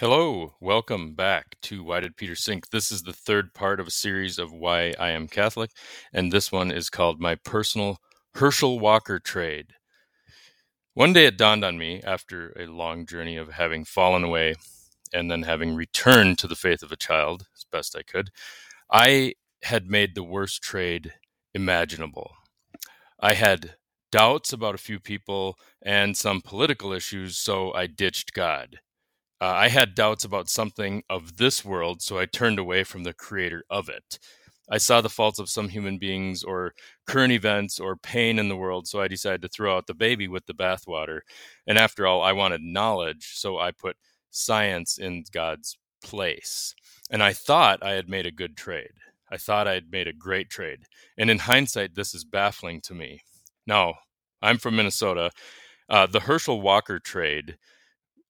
Hello, welcome back to Why Did Peter Sink? This is the third part of a series of Why I Am Catholic, and this one is called My Personal Herschel Walker Trade. One day it dawned on me, after a long journey of having fallen away and then having returned to the faith of a child as best I could, I had made the worst trade imaginable. I had doubts about a few people and some political issues, so I ditched God. Uh, I had doubts about something of this world, so I turned away from the creator of it. I saw the faults of some human beings or current events or pain in the world, so I decided to throw out the baby with the bathwater. And after all, I wanted knowledge, so I put science in God's place. And I thought I had made a good trade. I thought I had made a great trade. And in hindsight, this is baffling to me. Now, I'm from Minnesota. Uh, the Herschel Walker trade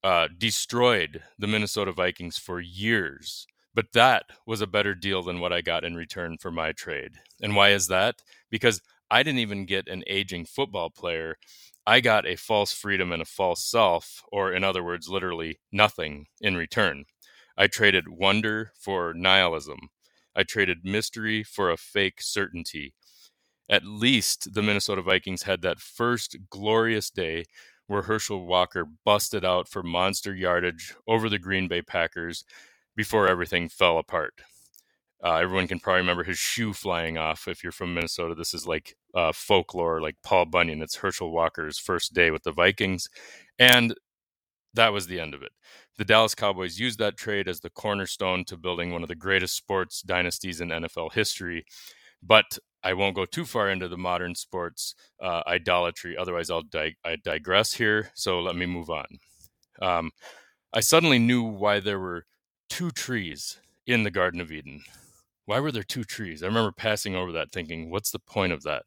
uh, destroyed the Minnesota Vikings for years. But that was a better deal than what I got in return for my trade. And why is that? Because I didn't even get an aging football player. I got a false freedom and a false self, or in other words, literally nothing in return. I traded wonder for nihilism. I traded mystery for a fake certainty. At least the Minnesota Vikings had that first glorious day where Herschel Walker busted out for monster yardage over the Green Bay Packers before everything fell apart. Uh, everyone can probably remember his shoe flying off. If you're from Minnesota, this is like uh, folklore, like Paul Bunyan. It's Herschel Walker's first day with the Vikings. And that was the end of it. The Dallas Cowboys used that trade as the cornerstone to building one of the greatest sports dynasties in NFL history. But I won't go too far into the modern sports uh, idolatry. Otherwise, I'll I digress here. So let me move on. Um, I suddenly knew why there were two trees in the Garden of Eden. Why were there two trees? I remember passing over that thinking, what's the point of that?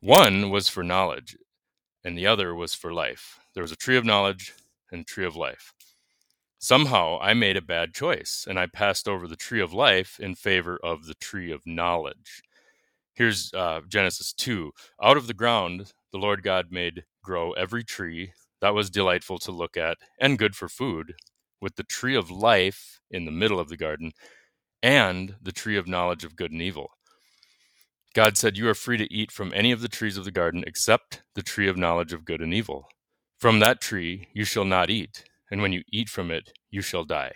One was for knowledge, and the other was for life. There was a tree of knowledge and tree of life. Somehow I made a bad choice, and I passed over the tree of life in favor of the tree of knowledge. Here's uh, Genesis 2. Out of the ground, the Lord God made grow every tree that was delightful to look at and good for food, with the tree of life in the middle of the garden and the tree of knowledge of good and evil. God said, You are free to eat from any of the trees of the garden except the tree of knowledge of good and evil. From that tree you shall not eat, and when you eat from it, you shall die.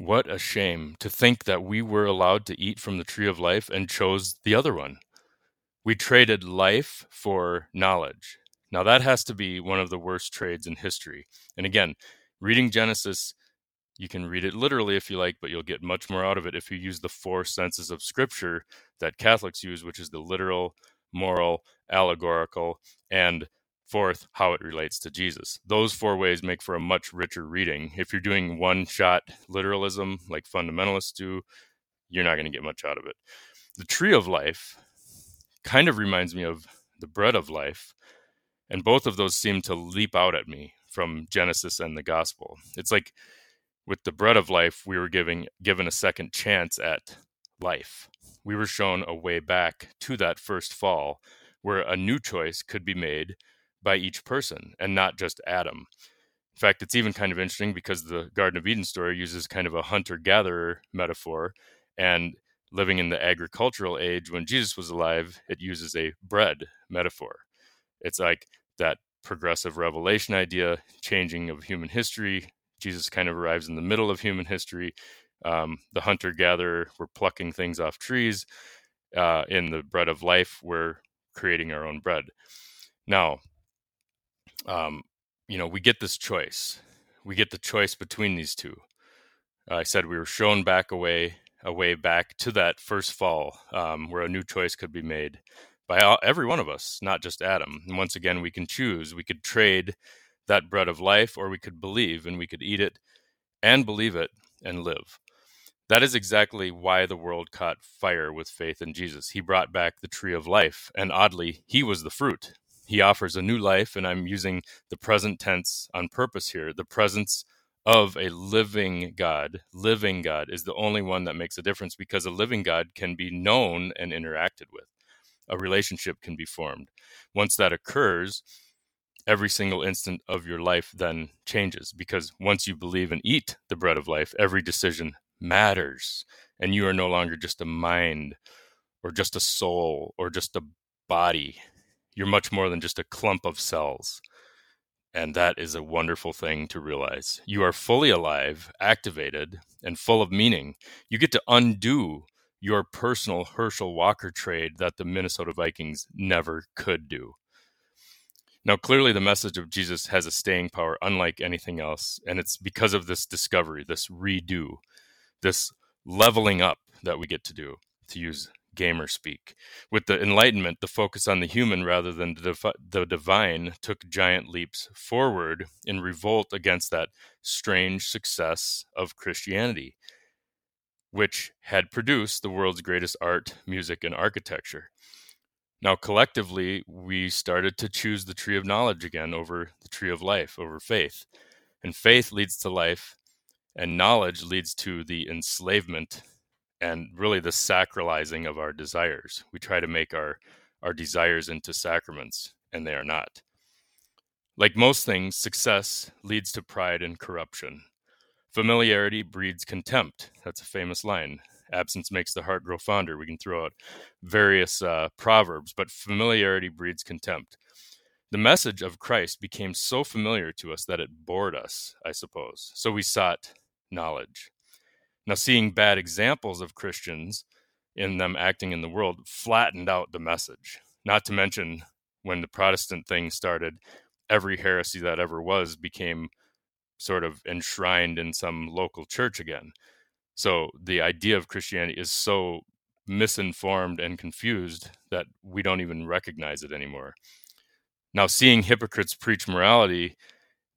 What a shame to think that we were allowed to eat from the tree of life and chose the other one. We traded life for knowledge. Now, that has to be one of the worst trades in history. And again, reading Genesis, you can read it literally if you like, but you'll get much more out of it if you use the four senses of Scripture that Catholics use, which is the literal, moral, allegorical, and Fourth, how it relates to Jesus. Those four ways make for a much richer reading. If you're doing one shot literalism like fundamentalists do, you're not going to get much out of it. The tree of life kind of reminds me of the bread of life, and both of those seem to leap out at me from Genesis and the gospel. It's like with the bread of life, we were giving given a second chance at life. We were shown a way back to that first fall where a new choice could be made by each person and not just Adam. In fact, it's even kind of interesting because the Garden of Eden story uses kind of a hunter gatherer metaphor. And living in the agricultural age when Jesus was alive, it uses a bread metaphor. It's like that progressive revelation idea, changing of human history. Jesus kind of arrives in the middle of human history. Um, the hunter gatherer, we're plucking things off trees. Uh, in the bread of life, we're creating our own bread. Now, um, you know, we get this choice. We get the choice between these two. I said we were shown back away, a way back to that first fall, um, where a new choice could be made by all, every one of us, not just Adam. And once again, we can choose. We could trade that bread of life, or we could believe, and we could eat it and believe it and live. That is exactly why the world caught fire with faith in Jesus. He brought back the tree of life, and oddly, he was the fruit he offers a new life and i'm using the present tense on purpose here the presence of a living god living god is the only one that makes a difference because a living god can be known and interacted with a relationship can be formed once that occurs every single instant of your life then changes because once you believe and eat the bread of life, every decision matters. And you are no longer just a mind or just a soul or just a body. You're much more than just a clump of cells. And that is a wonderful thing to realize. You are fully alive, activated, and full of meaning. You get to undo your personal Herschel Walker trade that the Minnesota Vikings never could do. Now, clearly, the message of Jesus has a staying power unlike anything else. And it's because of this discovery, this redo, this leveling up that we get to do, to use gamer speak. With the Enlightenment, the focus on the human rather than the, the divine took giant leaps forward in revolt against that strange success of Christianity, which had produced the world's greatest art, music, and architecture. Now, collectively, we started to choose the tree of knowledge again over the tree of life, over faith. And faith leads to life, and knowledge leads to the enslavement and really the sacralizing of our desires. We try to make our, our desires into sacraments, and they are not. Like most things, success leads to pride and corruption. Familiarity breeds contempt. That's a famous line. Absence makes the heart grow fonder. We can throw out various uh, proverbs, but familiarity breeds contempt. The message of Christ became so familiar to us that it bored us, I suppose. So we sought knowledge. Now, seeing bad examples of Christians in them acting in the world flattened out the message. Not to mention, when the Protestant thing started, every heresy that ever was became sort of enshrined in some local church again. So the idea of Christianity is so misinformed and confused that we don't even recognize it anymore. Now, seeing hypocrites preach morality,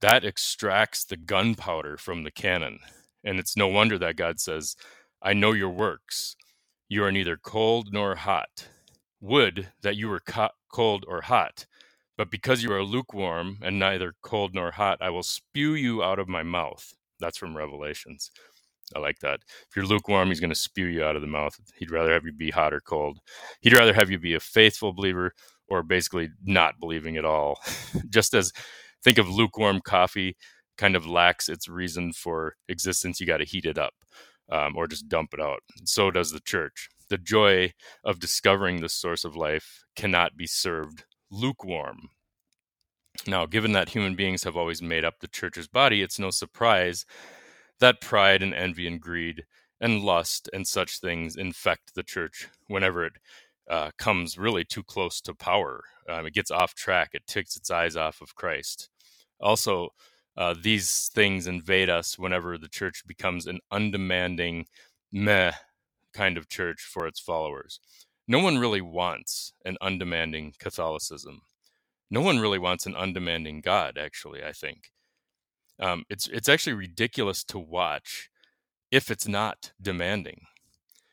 that extracts the gunpowder from the cannon. And it's no wonder that God says, I know your works. You are neither cold nor hot. Would that you were co- cold or hot. But because you are lukewarm and neither cold nor hot, I will spew you out of my mouth. That's from Revelations. I like that. If you're lukewarm, he's going to spew you out of the mouth. He'd rather have you be hot or cold. He'd rather have you be a faithful believer or basically not believing at all. Just as think of lukewarm coffee kind of lacks its reason for existence, you got to heat it up um, or just dump it out. So does the church. The joy of discovering the source of life cannot be served lukewarm. Now, given that human beings have always made up the church's body, it's no surprise that pride and envy and greed and lust and such things infect the church whenever it uh, comes really too close to power. Um, it gets off track, it takes its eyes off of Christ. Also, uh, these things invade us whenever the church becomes an undemanding, meh kind of church for its followers. No one really wants an undemanding Catholicism. No one really wants an undemanding God, actually, I think. Um, it's, it's actually ridiculous to watch if it's not demanding.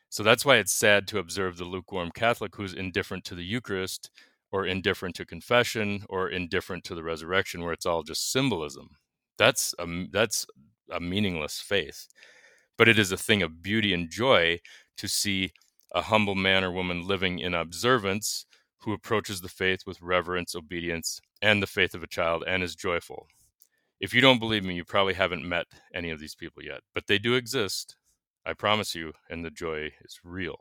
So that's why it's sad to observe the lukewarm Catholic who's indifferent to the Eucharist or indifferent to confession or indifferent to the resurrection, where it's all just symbolism that's a, that's a meaningless faith. But it is a thing of beauty and joy to see a humble man or woman living in observance who approaches the faith with reverence, obedience, and the faith of a child and is joyful. If you don't believe me, you probably haven't met any of these people yet, but they do exist. I promise you, and the joy is real.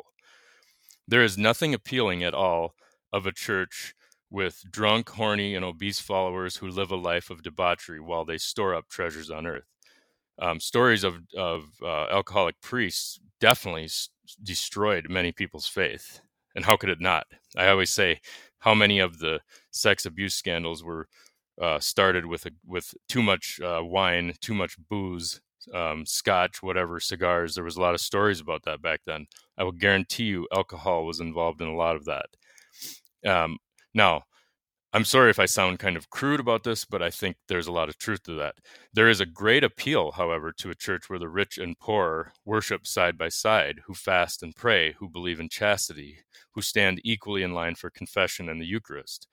There is nothing appealing at all of a church with drunk, horny, and obese followers who live a life of debauchery while they store up treasures on earth. Um, stories of, of uh, alcoholic priests definitely s- destroyed many people's faith. And how could it not? I always say, how many of the sex abuse scandals were uh, started with a, with too much uh, wine, too much booze, um, scotch, whatever, cigars. There was a lot of stories about that back then. I will guarantee you, alcohol was involved in a lot of that. Um, now, I'm sorry if I sound kind of crude about this, but I think there's a lot of truth to that. There is a great appeal, however, to a church where the rich and poor worship side by side, who fast and pray, who believe in chastity, who stand equally in line for confession and the Eucharist.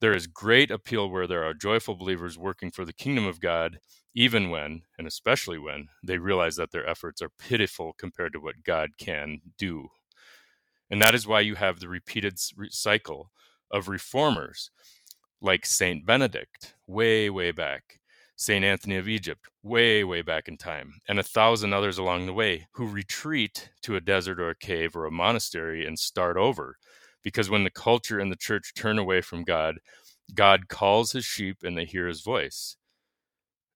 There is great appeal where there are joyful believers working for the kingdom of God, even when, and especially when, they realize that their efforts are pitiful compared to what God can do. And that is why you have the repeated cycle of reformers like Saint Benedict, way, way back, Saint Anthony of Egypt, way, way back in time, and a thousand others along the way who retreat to a desert or a cave or a monastery and start over. Because when the culture and the church turn away from God, God calls his sheep and they hear his voice.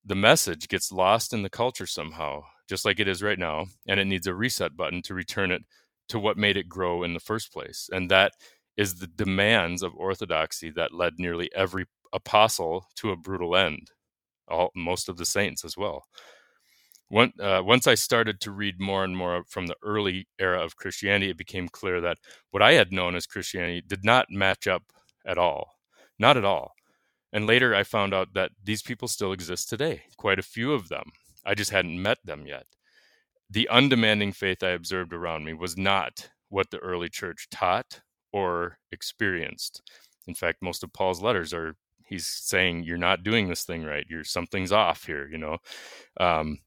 The message gets lost in the culture somehow, just like it is right now, and it needs a reset button to return it to what made it grow in the first place. And that is the demands of orthodoxy that led nearly every apostle to a brutal end, all most of the saints as well. One, uh, once I started to read more and more from the early era of Christianity, it became clear that what I had known as Christianity did not match up at all. Not at all. And later I found out that these people still exist today, quite a few of them. I just hadn't met them yet. The undemanding faith I observed around me was not what the early church taught or experienced. In fact, most of Paul's letters are he's saying you're not doing this thing right. You're something's off here, you know. Um,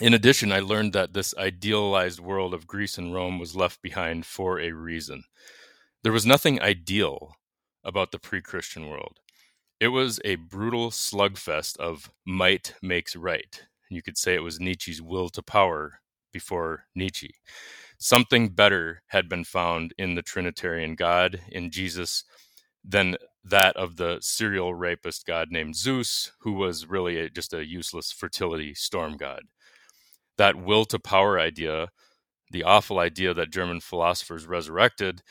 in addition, I learned that this idealized world of Greece and Rome was left behind for a reason. There was nothing ideal about the pre Christian world. It was a brutal slugfest of might makes right. You could say it was Nietzsche's will to power before Nietzsche. Something better had been found in the Trinitarian God, in Jesus, than that of the serial rapist god named Zeus, who was really a, just a useless fertility storm god. That will to power idea, the awful idea that German philosophers resurrected,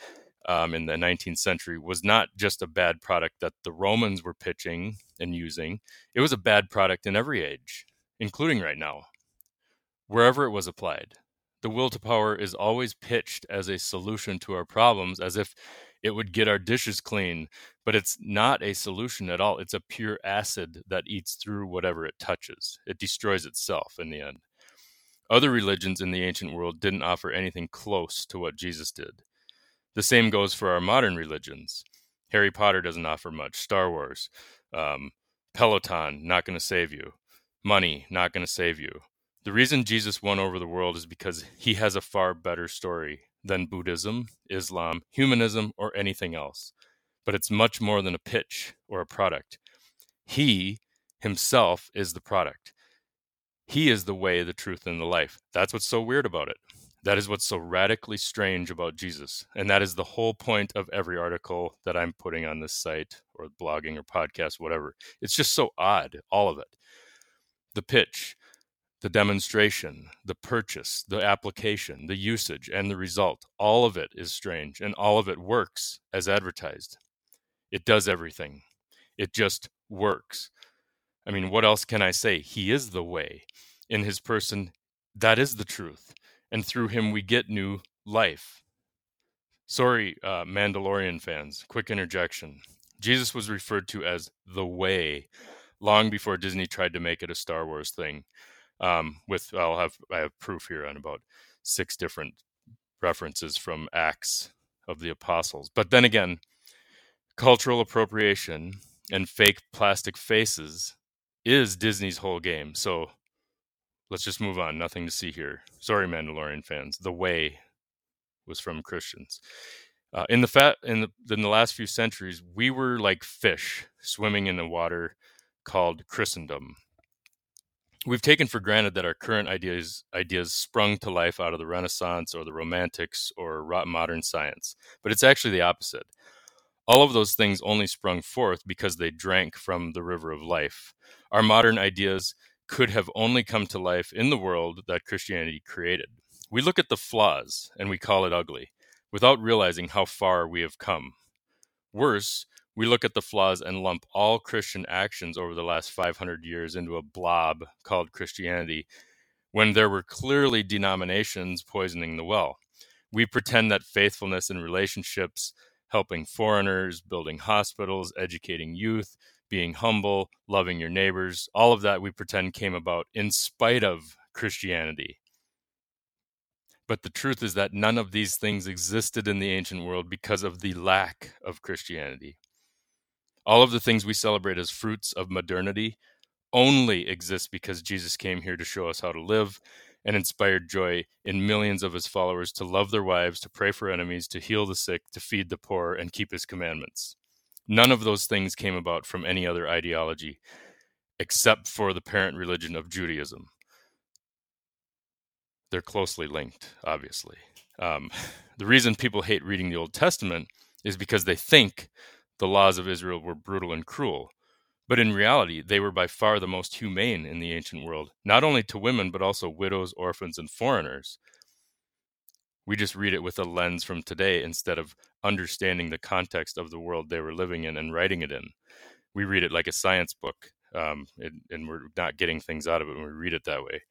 um, in the 19th century was not just a bad product that the Romans were pitching and using, it was a bad product in every age, including right now, wherever it was applied. The will to power is always pitched as a solution to our problems, as if it would get our dishes clean, but it's not a solution at all. It's a pure acid that eats through whatever it touches, it destroys itself in the end. Other religions in the ancient world didn't offer anything close to what Jesus did. The same goes for our modern religions. Harry Potter doesn't offer much. Star Wars, um, Peloton, not going to save you. Money, not going to save you. The reason Jesus won over the world is because he has a far better story than Buddhism, Islam, humanism, or anything else. But it's much more than a pitch or a product. He himself is the product. He is the way, the truth, and the life. That's what's so weird about it. That is what's so radically strange about Jesus. And that is the whole point of every article that I'm putting on this site or blogging or podcast, whatever. It's just so odd, all of it. The pitch, the demonstration, the purchase, the application, the usage, and the result, all of it is strange and all of it works as advertised. It does everything, it just works. I mean, what else can I say? He is the way. In his person, that is the truth and through him we get new life. Sorry, uh, Mandalorian fans, quick interjection. Jesus was referred to as the way long before Disney tried to make it a Star Wars thing. Um, with I'll have I have proof here on about six different references from Acts of the Apostles. But then again, cultural appropriation and fake plastic faces is Disney's whole game. So let's just move on. Nothing to see here. Sorry, Mandalorian fans. The way was from Christians. Uh, in the fat in the, in the last few centuries, we were like fish swimming in the water called Christendom. We've taken for granted that our current ideas ideas sprung to life out of the Renaissance or the Romantics or modern science, but it's actually the opposite. All of those things only sprung forth because they drank from the river of life. Our modern ideas could have only come to life in the world that Christianity created. We look at the flaws and we call it ugly without realizing how far we have come. Worse, we look at the flaws and lump all Christian actions over the last 500 years into a blob called Christianity when there were clearly denominations poisoning the well. We pretend that faithfulness in relationships, helping foreigners, building hospitals, educating youth, being humble, loving your neighbors, all of that we pretend came about in spite of Christianity. But the truth is that none of these things existed in the ancient world because of the lack of Christianity. All of the things we celebrate as fruits of modernity only exist because Jesus came here to show us how to live and inspired joy in millions of his followers to love their wives, to pray for enemies, to heal the sick, to feed the poor, and keep his commandments. None of those things came about from any other ideology except for the parent religion of Judaism. They're closely linked, obviously. Um, the reason people hate reading the Old Testament is because they think the laws of Israel were brutal and cruel. But in reality, they were by far the most humane in the ancient world, not only to women, but also widows, orphans, and foreigners. We just read it with a lens from today instead of understanding the context of the world they were living in and writing it in. We read it like a science book, um, and, and we're not getting things out of it when we read it that way.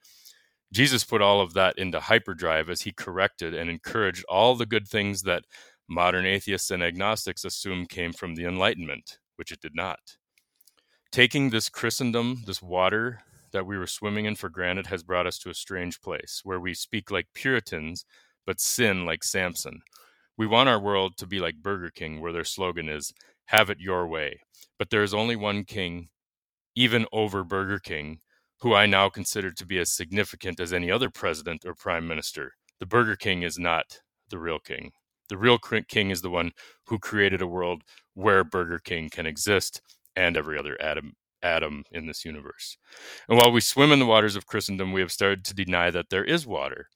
Jesus put all of that into hyperdrive as he corrected and encouraged all the good things that modern atheists and agnostics assume came from the Enlightenment, which it did not. Taking this Christendom, this water that we were swimming in for granted, has brought us to a strange place where we speak like Puritans but sin like Samson. We want our world to be like Burger King, where their slogan is, Have it your way. But there is only one king, even over Burger King, who I now consider to be as significant as any other president or prime minister. The Burger King is not the real king. The real king is the one who created a world where Burger King can exist and every other atom atom in this universe. And while we swim in the waters of Christendom, we have started to deny that there is water.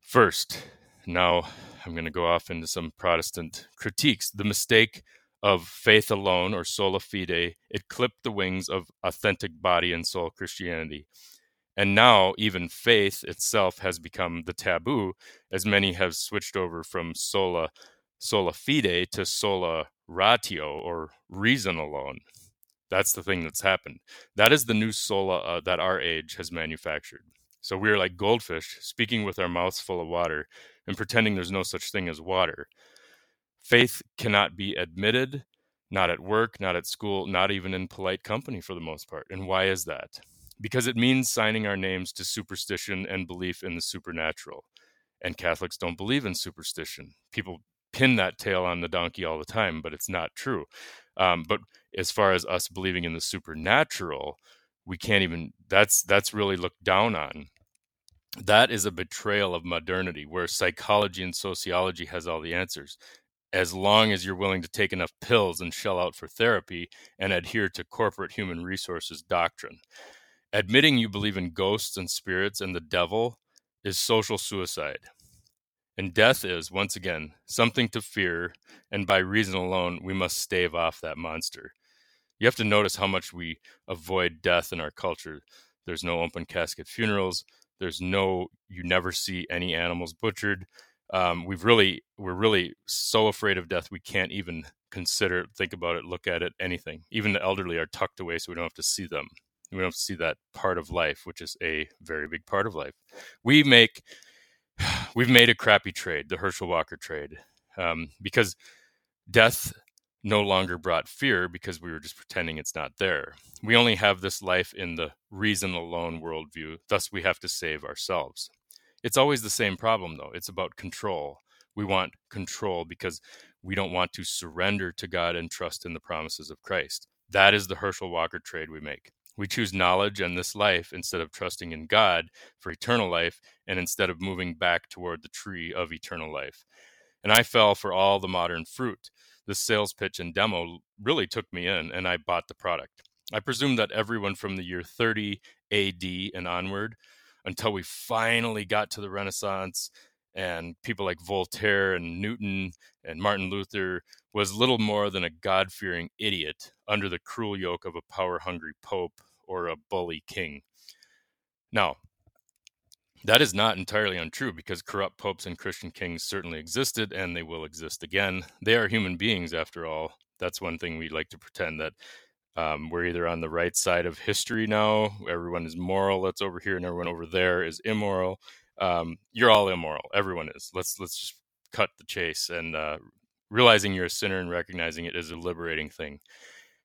First, now I'm going to go off into some Protestant critiques. The mistake of faith alone or sola fide, it clipped the wings of authentic body and soul Christianity. And now, even faith itself has become the taboo, as many have switched over from sola, sola fide to sola ratio or reason alone. That's the thing that's happened. That is the new sola uh, that our age has manufactured. So we are like goldfish, speaking with our mouths full of water and pretending there's no such thing as water. Faith cannot be admitted, not at work, not at school, not even in polite company for the most part. And why is that? Because it means signing our names to superstition and belief in the supernatural. And Catholics don't believe in superstition. People pin that tail on the donkey all the time, but it's not true. Um, but as far as us believing in the supernatural, we can't even that's that's really looked down on that is a betrayal of modernity where psychology and sociology has all the answers as long as you're willing to take enough pills and shell out for therapy and adhere to corporate human resources doctrine admitting you believe in ghosts and spirits and the devil is social suicide and death is once again something to fear and by reason alone we must stave off that monster you have to notice how much we avoid death in our culture there's no open casket funerals there's no, you never see any animals butchered. Um, we've really, we're really so afraid of death we can't even consider, think about it, look at it, anything. Even the elderly are tucked away so we don't have to see them. We don't see that part of life, which is a very big part of life. We make, we've made a crappy trade, the Herschel Walker trade, um, because death no longer brought fear because we were just pretending it's not there. We only have this life in the reason alone worldview, thus, we have to save ourselves. It's always the same problem, though. It's about control. We want control because we don't want to surrender to God and trust in the promises of Christ. That is the Herschel Walker trade we make. We choose knowledge and this life instead of trusting in God for eternal life and instead of moving back toward the tree of eternal life. And I fell for all the modern fruit the sales pitch and demo really took me in and I bought the product. I presume that everyone from the year 30 AD and onward until we finally got to the Renaissance and people like Voltaire and Newton and Martin Luther was little more than a God fearing idiot under the cruel yoke of a power hungry pope or a bully king. Now, that is not entirely untrue because corrupt popes and Christian kings certainly existed and they will exist again. They are human beings, after all. That's one thing we like to pretend that um, we're either on the right side of history now, everyone is moral, that's over here, and everyone over there is immoral. Um, you're all immoral. Everyone is. Let's let's just cut the chase and uh, realizing you're a sinner and recognizing it is a liberating thing.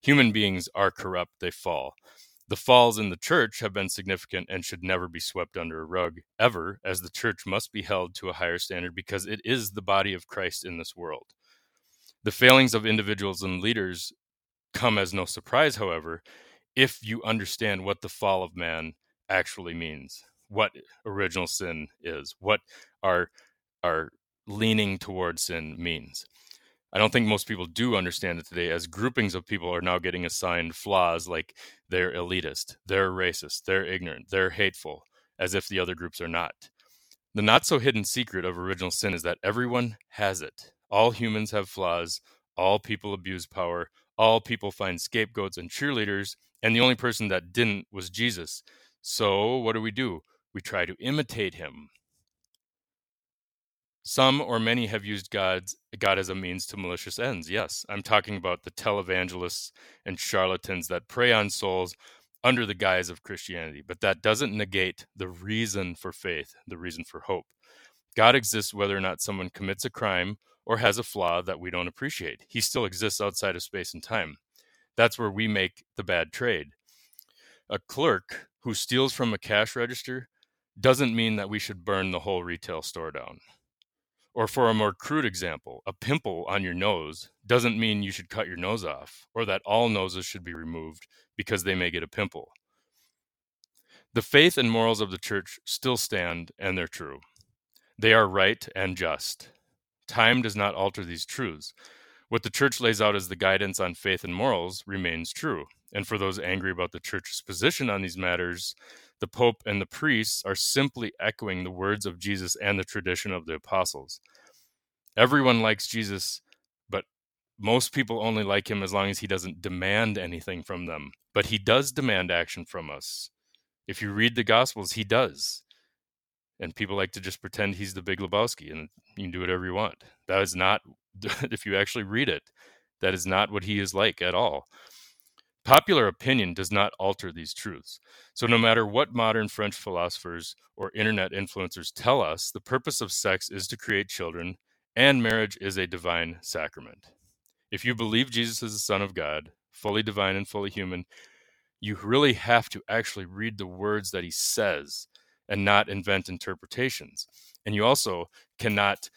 Human beings are corrupt; they fall. The falls in the church have been significant and should never be swept under a rug, ever, as the church must be held to a higher standard because it is the body of Christ in this world. The failings of individuals and leaders come as no surprise, however, if you understand what the fall of man actually means, what original sin is, what our, our leaning towards sin means. I don't think most people do understand it today, as groupings of people are now getting assigned flaws like they're elitist, they're racist, they're ignorant, they're hateful, as if the other groups are not. The not so hidden secret of original sin is that everyone has it. All humans have flaws, all people abuse power, all people find scapegoats and cheerleaders, and the only person that didn't was Jesus. So, what do we do? We try to imitate him. Some or many have used God's, God as a means to malicious ends. Yes, I'm talking about the televangelists and charlatans that prey on souls under the guise of Christianity, but that doesn't negate the reason for faith, the reason for hope. God exists whether or not someone commits a crime or has a flaw that we don't appreciate. He still exists outside of space and time. That's where we make the bad trade. A clerk who steals from a cash register doesn't mean that we should burn the whole retail store down. Or for a more crude example, a pimple on your nose doesn't mean you should cut your nose off or that all noses should be removed because they may get a pimple. The faith and morals of the church still stand and they're true. They are right and just. Time does not alter these truths. What the church lays out as the guidance on faith and morals remains true. And for those angry about the church's position on these matters, the Pope and the priests are simply echoing the words of Jesus and the tradition of the apostles. Everyone likes Jesus, but most people only like him as long as he doesn't demand anything from them. But he does demand action from us. If you read the Gospels, he does. And people like to just pretend he's the big Lebowski and you can do whatever you want. That is not, if you actually read it, that is not what he is like at all. Popular opinion does not alter these truths. So, no matter what modern French philosophers or internet influencers tell us, the purpose of sex is to create children, and marriage is a divine sacrament. If you believe Jesus is the Son of God, fully divine and fully human, you really have to actually read the words that he says and not invent interpretations. And you also cannot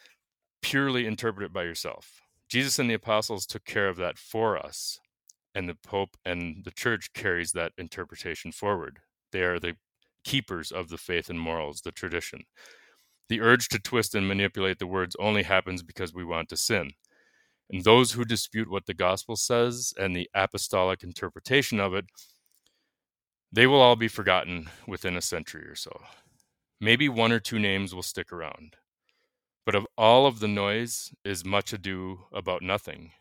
purely interpret it by yourself. Jesus and the apostles took care of that for us and the Pope and the Church carries that interpretation forward. They are the keepers of the faith and morals, the tradition. The urge to twist and manipulate the words only happens because we want to sin. And those who dispute what the gospel says and the apostolic interpretation of it, they will all be forgotten within a century or so. Maybe one or two names will stick around. But of all of the noise is much ado about nothing.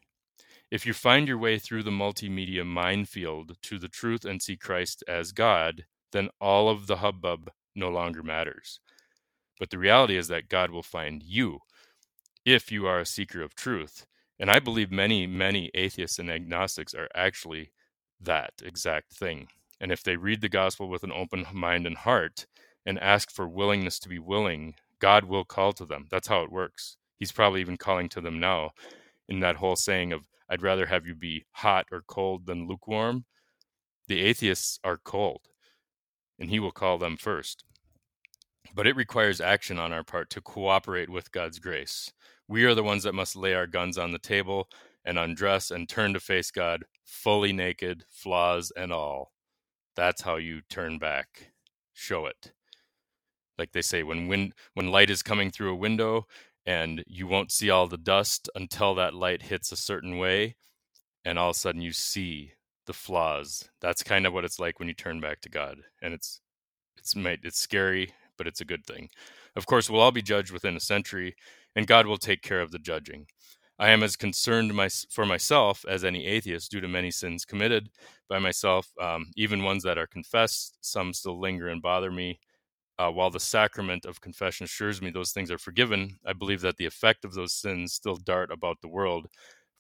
If you find your way through the multimedia minefield to the truth and see Christ as God, then all of the hubbub no longer matters. But the reality is that God will find you if you are a seeker of truth. And I believe many, many atheists and agnostics are actually that exact thing. And if they read the gospel with an open mind and heart and ask for willingness to be willing, God will call to them. That's how it works. He's probably even calling to them now in that whole saying of I'd rather have you be hot or cold than lukewarm. The atheists are cold, and he will call them first. But it requires action on our part to cooperate with God's grace. We are the ones that must lay our guns on the table and undress and turn to face God fully naked, flaws and all. That's how you turn back. Show it. Like they say, when wind, when light is coming through a window, and you won't see all the dust until that light hits a certain way and all of a sudden you see the flaws. That's kind of what it's like when you turn back to god and it's it's it's scary but it's a good thing. Of course we'll all be judged within a century and god will take care of the judging. I am as concerned my, for myself as any atheist due to many sins committed by myself um, even ones that are confessed. Some still linger and bother me uh, while the sacrament of confession assures me those things are forgiven, I believe that the effect of those sins still dart about the world,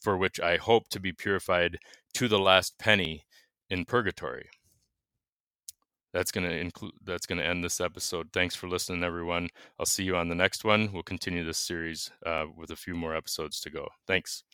for which I hope to be purified to the last penny in purgatory. That's going to include that's going to end this episode. Thanks for listening everyone. I'll see you on the next one. We'll continue this series uh, with a few more episodes to go. Thanks.